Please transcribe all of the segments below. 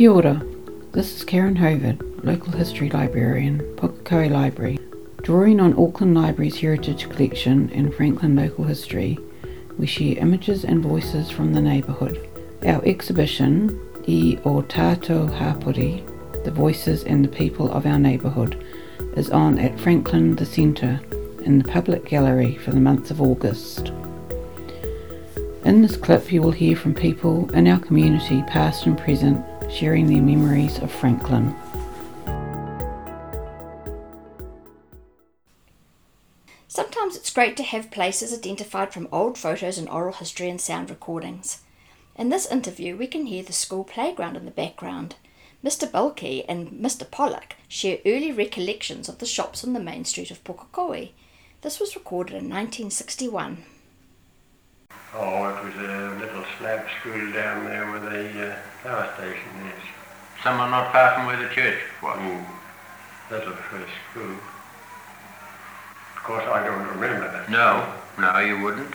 Kia ora. This is Karen Hovard, local history librarian, Pukekohe Library. Drawing on Auckland Library's heritage collection and Franklin local history, we share images and voices from the neighbourhood. Our exhibition, I o Tatau Hapori, The Voices and the People of Our Neighbourhood, is on at Franklin the Centre in the public gallery for the month of August. In this clip, you will hear from people in our community, past and present, sharing their memories of Franklin. Sometimes it's great to have places identified from old photos and oral history and sound recordings. In this interview, we can hear the school playground in the background. Mr. Bilkey and Mr. Pollock share early recollections of the shops on the main street of Pukekohe. This was recorded in 1961. Oh, it was a little slab school down there where the uh, power station is. Someone not far from where the church was. Mm. That was the first school. Of course, I don't remember that. No, no, you wouldn't.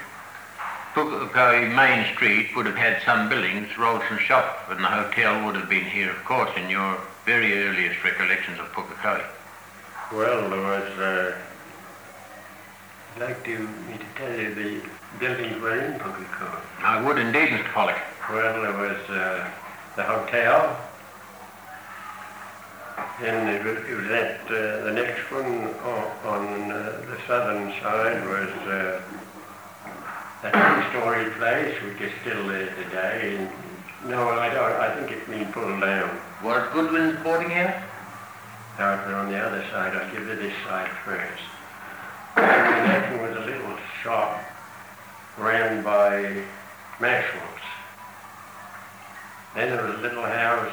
Pukekohe Main Street would have had some buildings, Rolston Shop, and the hotel would have been here, of course, in your very earliest recollections of Pukekohe. Well, there was, uh, I'd like to, me to tell you the buildings were in Pukekohe. I would indeed, Mr. Pollock. Well, there was uh, the hotel. Then it was, it was that, uh, the next one on, on uh, the southern side was uh, that two-story place, which is still there today. And, no, I don't, I think it's been pulled down. Was Goodwin's boarding house? If we're on the other side, I'll give you this side first. And one was a little shop ran by Maxwell's. Then there was a little house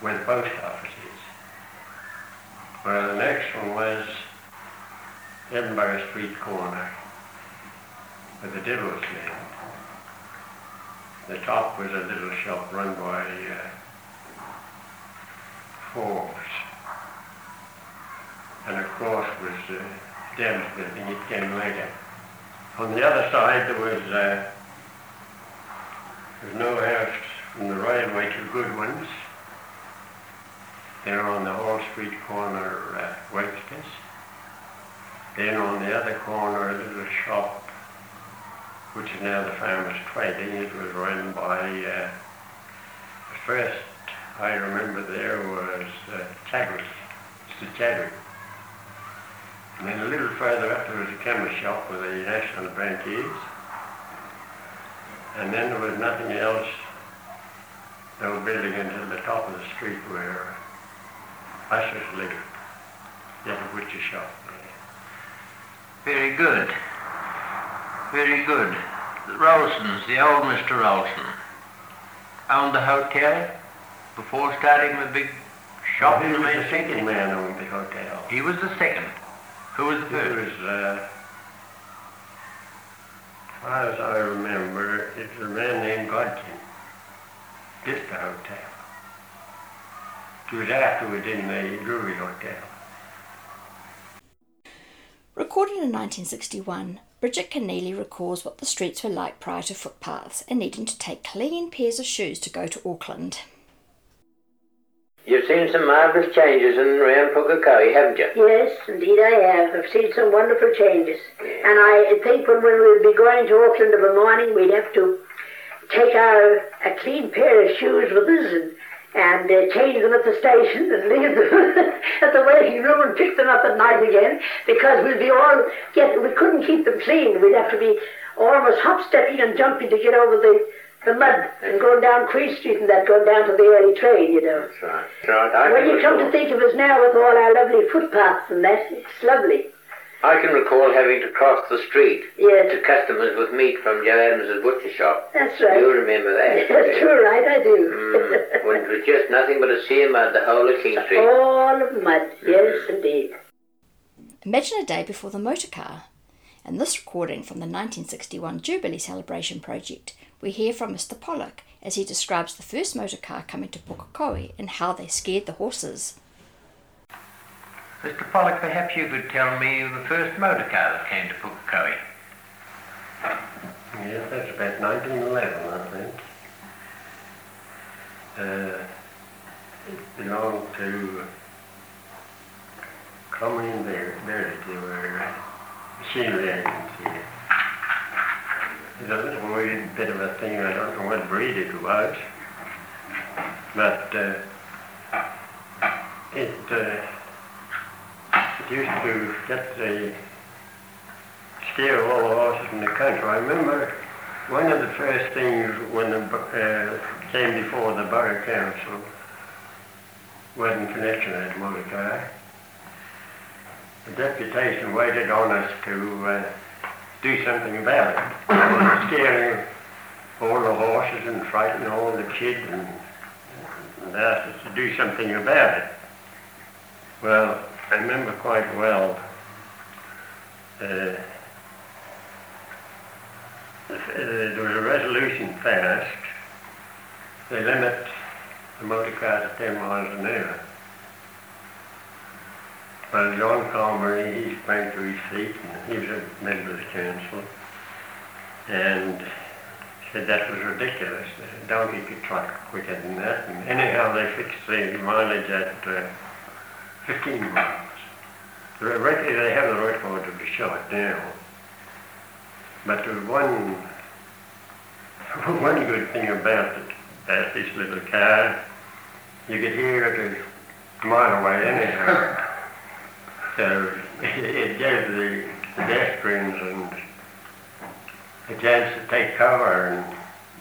where the post office is. Well, the next one was Edinburgh Street corner where the Diddles lived. The top was a little shop run by uh, Forbes. And across was uh, building, it came later. On the other side there was, uh, there was no house from the railway to Goodwin's. There on the Hall Street corner, uh, Webster's. Then on the other corner, a little shop, which is now the Farmers Trading. It was run by, uh, the first I remember there was uh, Chadwick, Mr. Chadwick. And then a little further up there was a camera shop where the National Bank is. And then there was nothing else, no building until the top of the street where uh, ushers lived. Yet a butcher shop there. Very good. Very good. The Rolsons, the old Mr. Rolson, owned the hotel before starting the big shop he in the was main the second man owned the hotel. He was the second. Who was the It was, uh, as far as I remember, it was a man named Godkin. Just the hotel. He was afterwards in the Drury Hotel. Recorded in 1961, Bridget Kennelly recalls what the streets were like prior to footpaths and needing to take clean pairs of shoes to go to Auckland. You've seen some marvellous changes in and around Pukekohe, haven't you? Yes, indeed I have. I've seen some wonderful changes. And I think when we would be going to Auckland of a morning, we'd have to take our a clean pair of shoes with us and, and uh, change them at the station and leave them at the waiting room and pick them up at night again because we'd be all get we couldn't keep them clean. We'd have to be almost hop stepping and jumping to get over the the mud and going down Queen Street and that going down to the early train, you know. That's right. That's right. When you come to think of us now with all our lovely footpaths and that, it's lovely. I can recall having to cross the street Yes. to customers with meat from Joe Adams's butcher shop. That's right. You remember that? That's true, right? I do. Mm, when it was just nothing but a sea of mud the whole of King Street. all of mud. Yes, indeed. Imagine a day before the motor car. And this recording from the 1961 Jubilee Celebration Project, we hear from Mr. Pollock as he describes the first motor car coming to Pukekohe and how they scared the horses. Mr. Pollock, perhaps you could tell me the first motor car that came to Pukekohe. Yes, that's about 1911, I think. uh, it belonged to Common there, there they were machine learning here. It's a little weird bit of a thing, I don't know what breed it was, but uh, it, uh, it used to get the scare all the horses in the country. I remember one of the first things when the uh, came before the borough council was in connection with that motor car. The deputation waited on us to uh, do something about it. scaring all the horses and frightening all the kids and, and asked us to do something about it. Well, I remember quite well uh, there was a resolution passed they limit the motor car to 10 miles an hour. But John Calvary, he sprang to his feet, and he was a member of the council, and said that was ridiculous. The donkey could trot quicker than that. And anyhow, they fixed the mileage at uh, 15 miles. The record, they have the record of the shot now. But there was one, one good thing about it past this little car. You could hear it a mile away anyhow. So it gave the pedestrians and a chance to take cover and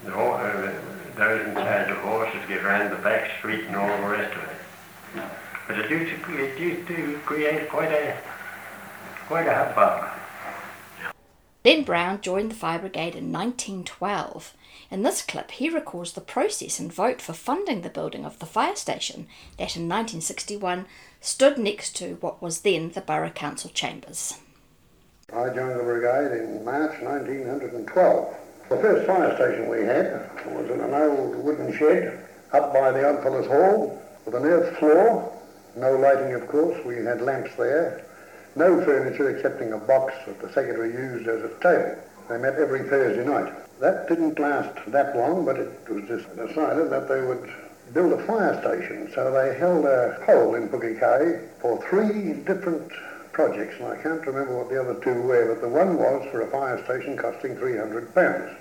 the, uh, those in charge of horses get around the back street and all the rest of it. But it used to, it used to create quite a quite a hubbub. Len Brown joined the Fire Brigade in 1912. In this clip, he records the process and vote for funding the building of the fire station that in 1961 stood next to what was then the Borough Council chambers. I joined the brigade in March 1912. The first fire station we had was in an old wooden shed up by the Oddfellows Hall with an earth floor, no lighting of course, we had lamps there, no furniture excepting a box that the secretary used as a table. They met every Thursday night. That didn't last that long, but it was just decided that they would build a fire station. So they held a poll in Pukekohe for three different projects, and I can't remember what the other two were, but the one was for a fire station costing £300.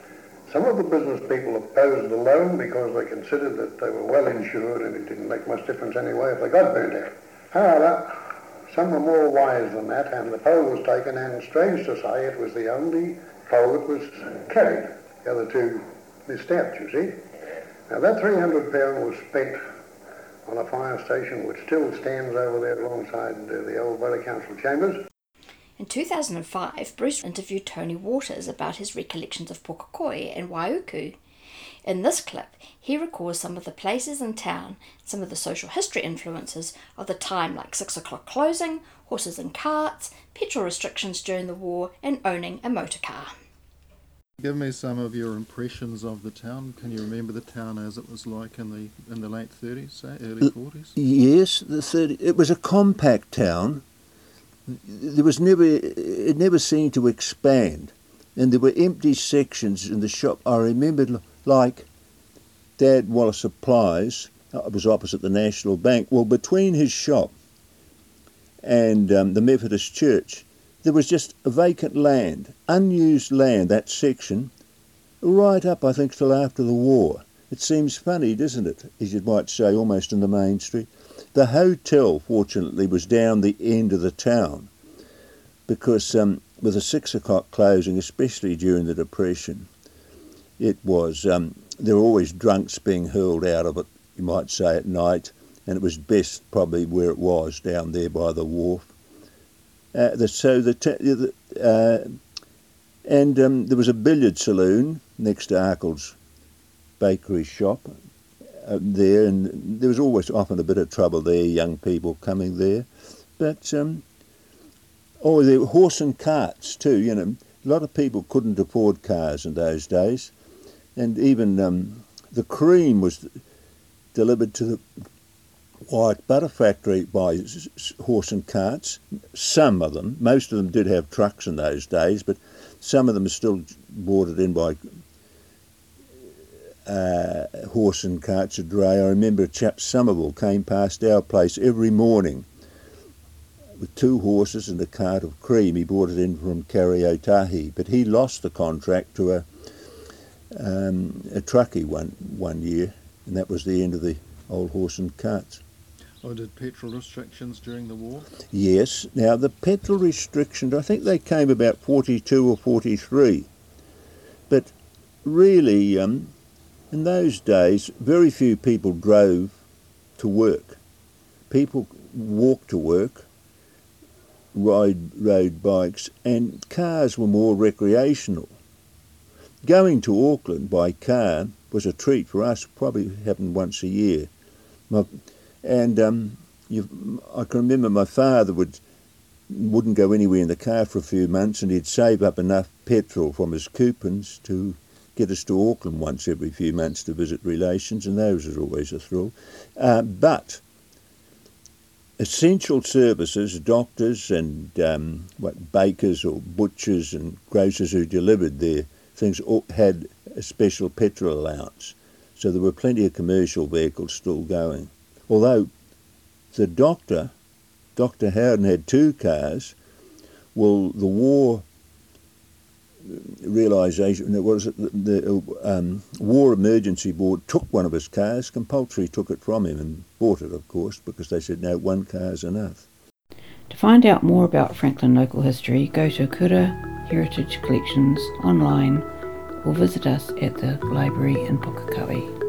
Some of the business people opposed the loan because they considered that they were well insured and it didn't make much difference anyway if they got burned out. However, some were more wise than that, and the poll was taken, and strange to say, it was the only poll that was carried. The other two missed out, you see. Now that £300 was spent on a fire station which still stands over there alongside uh, the old Borough Council chambers. In 2005, Bruce interviewed Tony Waters about his recollections of Pukekohe and Waiuku. In this clip, he recalls some of the places in town, some of the social history influences of the time, like 6 o'clock closing, horses and carts, petrol restrictions during the war, and owning a motor car. Give me some of your impressions of the town. Can you remember the town as it was like in the in the late 30s, say, early 40s? Yes, the 30, it was a compact town. There was never it never seemed to expand, and there were empty sections in the shop. I remember like Dad Wallace Supplies, uh, it was opposite the National Bank. Well, between his shop and um, the Methodist Church, there was just vacant land, unused land, that section, right up, I think, till after the war. It seems funny, doesn't it, as you might say, almost in the main street. The hotel, fortunately, was down the end of the town because um, with a six o'clock closing, especially during the Depression, it was um, there were always drunks being hurled out of it, you might say, at night, and it was best probably where it was down there by the wharf. Uh, the, so the, uh, and um, there was a billiard saloon next to Arkell's bakery shop uh, there, and there was always often a bit of trouble there, young people coming there. But um, oh, there were horse and carts too. You know, a lot of people couldn't afford cars in those days and even um, the cream was delivered to the White Butter Factory by horse and carts. Some of them, most of them did have trucks in those days, but some of them are still brought it in by uh, horse and carts a dray. I remember a chap Somerville came past our place every morning with two horses and a cart of cream. He brought it in from Karioitahi, but he lost the contract to a um, a truckie one one year, and that was the end of the old horse and carts. Oh, did petrol restrictions during the war? Yes. Now the petrol restrictions, I think they came about 42 or 43, but really, um, in those days, very few people drove to work. People walked to work, ride rode bikes, and cars were more recreational. Going to Auckland by car was a treat for us. Probably happened once a year. My, and um, I can remember my father would wouldn't go anywhere in the car for a few months, and he'd save up enough petrol from his coupons to get us to Auckland once every few months to visit relations, and those are always a thrill. Uh, but essential services, doctors and um, what bakers or butchers and grocers who delivered their things had a special petrol allowance. So there were plenty of commercial vehicles still going. Although the doctor, Dr. Howden, had two cars, well, the war realisation, what was the, um, War Emergency Board took one of his cars, compulsory took it from him and bought it, of course, because they said, no, one car's enough. To find out more about Franklin local history, go to Kura Heritage Collections online or visit us at the library in Pukekohe.